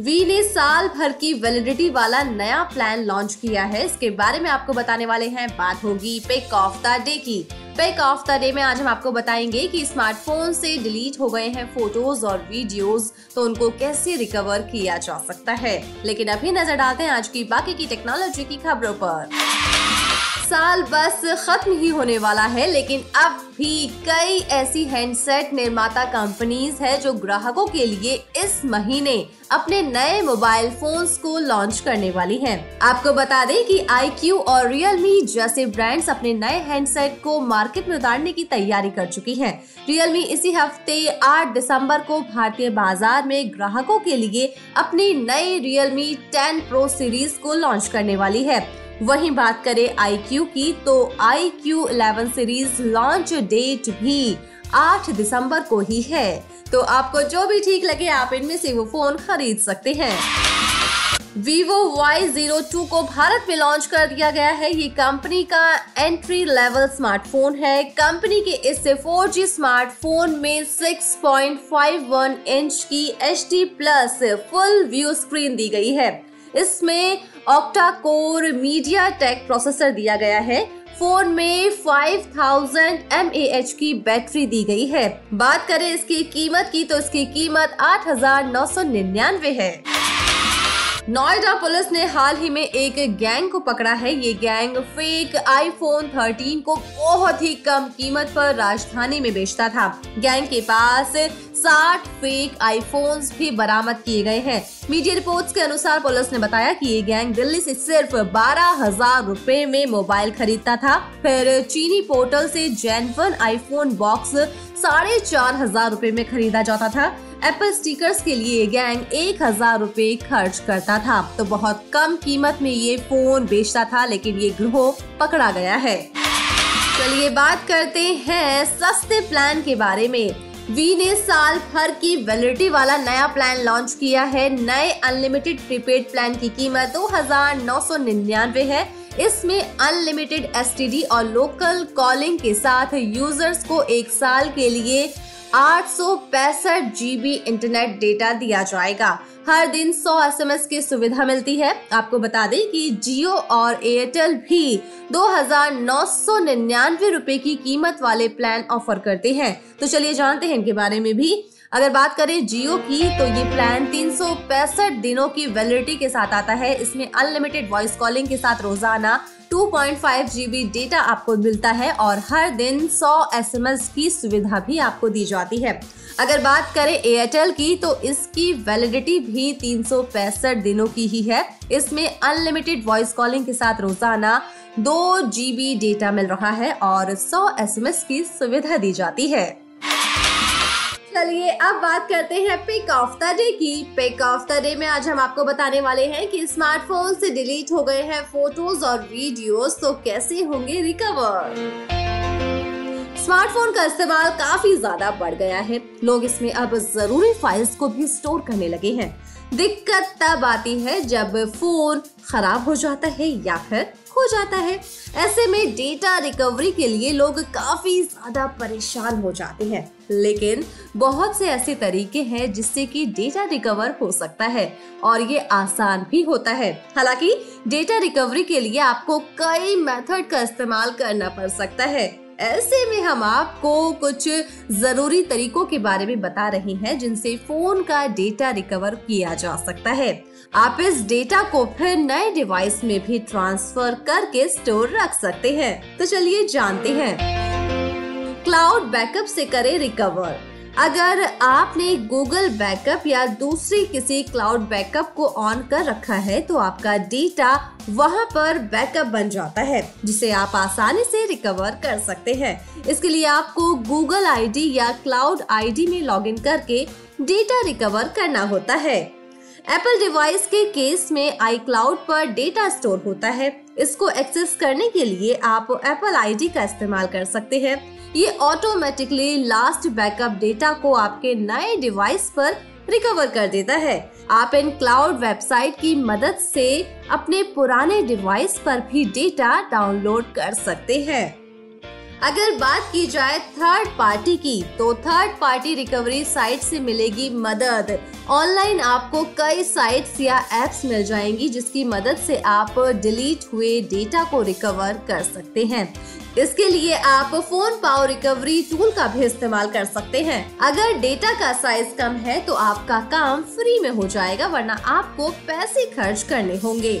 We ने साल भर की वैलिडिटी वाला नया प्लान लॉन्च किया है। इसके बारे में आपको बताने वाले हैं। बात होगी पिक ऑफ़ द डे की। पिक ऑफ़ द डे में आज हम आपको बताएँगे कि स्मार्टफ़ोन से डिलीट हो गए हैं फ़ोटोज़ और वीडियोस तो उनको कैसे रिकवर किया जा सकता है। लेकिन अभी नज़र डालते हैं आज की बाकी की टेक्नोलॉजी की खबरों पर। साल बस खत्म ही होने वाला है, लेकिन अब भी कई ऐसी हैंडसेट निर्माता कंपनीज़ है जो ग्राहकों के लिए इस महीने अपने नए मोबाइल फोन्स को लॉन्च करने वाली हैं। आपको बता दें कि आईक्यू और Realme जैसे ब्रांड्स अपने नए हैंडसेट को मार्केट में उतारने की तैयारी कर चुकी हैं। Realme इसी हफ़्ते 8 दिसंबर को भारतीय बाज़ार में ग्राहकों के लिए अपनी नई Realme 10 Pro सीरीज़ को लॉन्च करने वाली है वहीं बात करें आईक्यू की तो Q eleven series launch date भी 8 दिसंबर को ही है। तो आपको जो भी ठीक लगे, आप इनमें से वो फ़ोन खरीद सकते हैं। Vivo Y02 को भारत में लॉन्च कर दिया गया है। ये कंपनी का एंट्री लेवल स्मार्टफ़ोन है। कंपनी के इस 4G स्मार्टफ़ोन में 6.51 इंच की HD plus full view screen दी गई है। इसमें octa core MediaTek processor दिया गया है। फ़ोन में 5000 mAh की बैटरी दी गई है। बात करें इसकी कीमत की तो इसकी कीमत आठ हज़ार नौ सौ निन्यानवे है। नोएडा पुलिस ने हाल ही में एक गैंग को पकड़ा है। ये गैंग फेक आईफोन 13 को बहुत ही कम कीमत पर राजधानी में बेचता था। गैंग के पास 60 फेक आईफोन्स भी बरामद किए गए हैं। मीडिया रिपोर्ट्स के अनुसार पुलिस ने बताया कि ये गैंग दिल्ली से सिर्फ़ बारह हज़ार रूपए में मोबाइल खरीदता था। फिर चीनी पोर्टल से जेनवन आईफोन बॉक्स साढ़े चार हज़ार रूपए में खरीदा जाता था। एप्पल स्टिकर्स के लिए गैंग एक हज़ार रूपए खर्च करता था। तो बहुत कम कीमत में ये फ़ोन बेचता था, लेकिन ये ग्रोह पकड़ा गया है। चलिए बात करते हैं सस्ते प्लान के बारे में। वी ने साल भर की वैलिडिटी वाला नया प्लान लॉन्च किया है। नए अनलिमिटेड प्रीपेड प्लान की कीमत दो हज़ार नौ सौ निन्यानवे है। इसमें अनलिमिटेड एसटीडी और लोकल कॉलिंग के साथ यूज़र्स को एक साल के लिए आठ सौ पैंसठ जीबी इंटरनेट डेटा दिया जाएगा। हर दिन 100 एसएमएस की सुविधा मिलती है। आपको बता दें कि जियो और एयरटेल भी दो हज़ार की कीमत वाले प्लान ऑफ़र करते हैं। तो चलिए जानते हैं इनके बारे में भी। अगर बात करें जियो की तो ये प्लान तीन सौ पैंसठ दिनों की वैलिडिटी के साथ आता है। इसमें अनलिमिटेड वॉइस कॉलिंग के साथ रोज़ाना 2.5 जीबी डेटा आपको मिलता है और हर दिन 100 एसएमएस की सुविधा भी आपको दी जाती है। अगर बात करें एयरटेल की तो इसकी वैलिडिटी भी तीन सौ पैंसठ दिनों की ही है। इसमें अनलिमिटेड वॉइस कॉलिंग के साथ रोज़ाना दो जीबी डेटा मिल रहा है और 100 एसएमएस की सुविधा दी जाती है। चलिए अब बात करते हैं पिक ऑफ़ द डे की। पिक ऑफ़ द डे में आज हम आपको बताने वाले हैं कि स्मार्टफ़ोन से डिलीट हो गए हैं फ़ोटोज़ और वीडियोस तो कैसे होंगे रिकवर स्मार्टफ़ोन का इस्तेमाल काफ़ी ज़्यादा बढ़ गया है। लोग इसमें अब ज़रूरी फाइल्स को भी स्टोर करने लगे हैं। दिक्कत तब आती है जब फ़ोन खराब हो जाता है या फिर खो जाता है। ऐसे में डेटा रिकवरी के लिए लोग काफ़ी ज़्यादा परेशान हो जाते हैं। लेकिन बहुत से ऐसे तरीके हैं जिससे कि डेटा रिकवर हो सकता है और ये आसान भी होता है। हालाँकि डेटा रिकवरी के लिए आपको कई मेथड का इस्तेमाल करना पड़ सकता है। ऐसे में हम आपको कुछ ज़रूरी तरीकों के बारे में बता रहे हैं, जिनसे फ़ोन का डेटा रिकवर किया जा सकता है। आप इस डेटा को फिर नए डिवाइस में भी ट्रांसफ़र करके स्टोर रख सकते हैं। तो चलिए जानते हैं। क्लाउड बैकअप से करें रिकवर। अगर आपने गूगल बैकअप या दूसरी किसी क्लाउड बैकअप को ऑन कर रखा है तो आपका डेटा वहाँ पर बैकअप बन जाता है, जिसे आप आसानी से रिकवर कर सकते हैं। इसके लिए आपको गूगल आईडी या क्लाउड आईडी में लॉगिन करके डेटा रिकवर करना होता है। एप्पल डिवाइस के केस में आई क्लाउड पर डेटा स्टोर होता है। इसको एक्सेस करने के लिए आप एप्पल आईडी का इस्तेमाल कर सकते हैं। ये ऑटोमेटिकली लास्ट बैकअप डेटा को आपके नए डिवाइस पर रिकवर कर देता है। आप इन क्लाउड वेबसाइट की मदद से अपने पुराने डिवाइस पर भी डेटा डाउनलोड कर सकते हैं। अगर बात की जाए थर्ड पार्टी की तो थर्ड पार्टी रिकवरी साइट से मिलेगी मदद। ऑनलाइन आपको कई साइट्स या एप्स मिल जाएँगी, जिसकी मदद से आप डिलीट हुए डेटा को रिकवर कर सकते हैं। इसके लिए आप फ़ोन पावर रिकवरी टूल का भी इस्तेमाल कर सकते हैं। अगर डेटा का साइज़ कम है तो आपका काम फ्री में हो जाएगा, वरना आपको पैसे खर्च करने होंगे।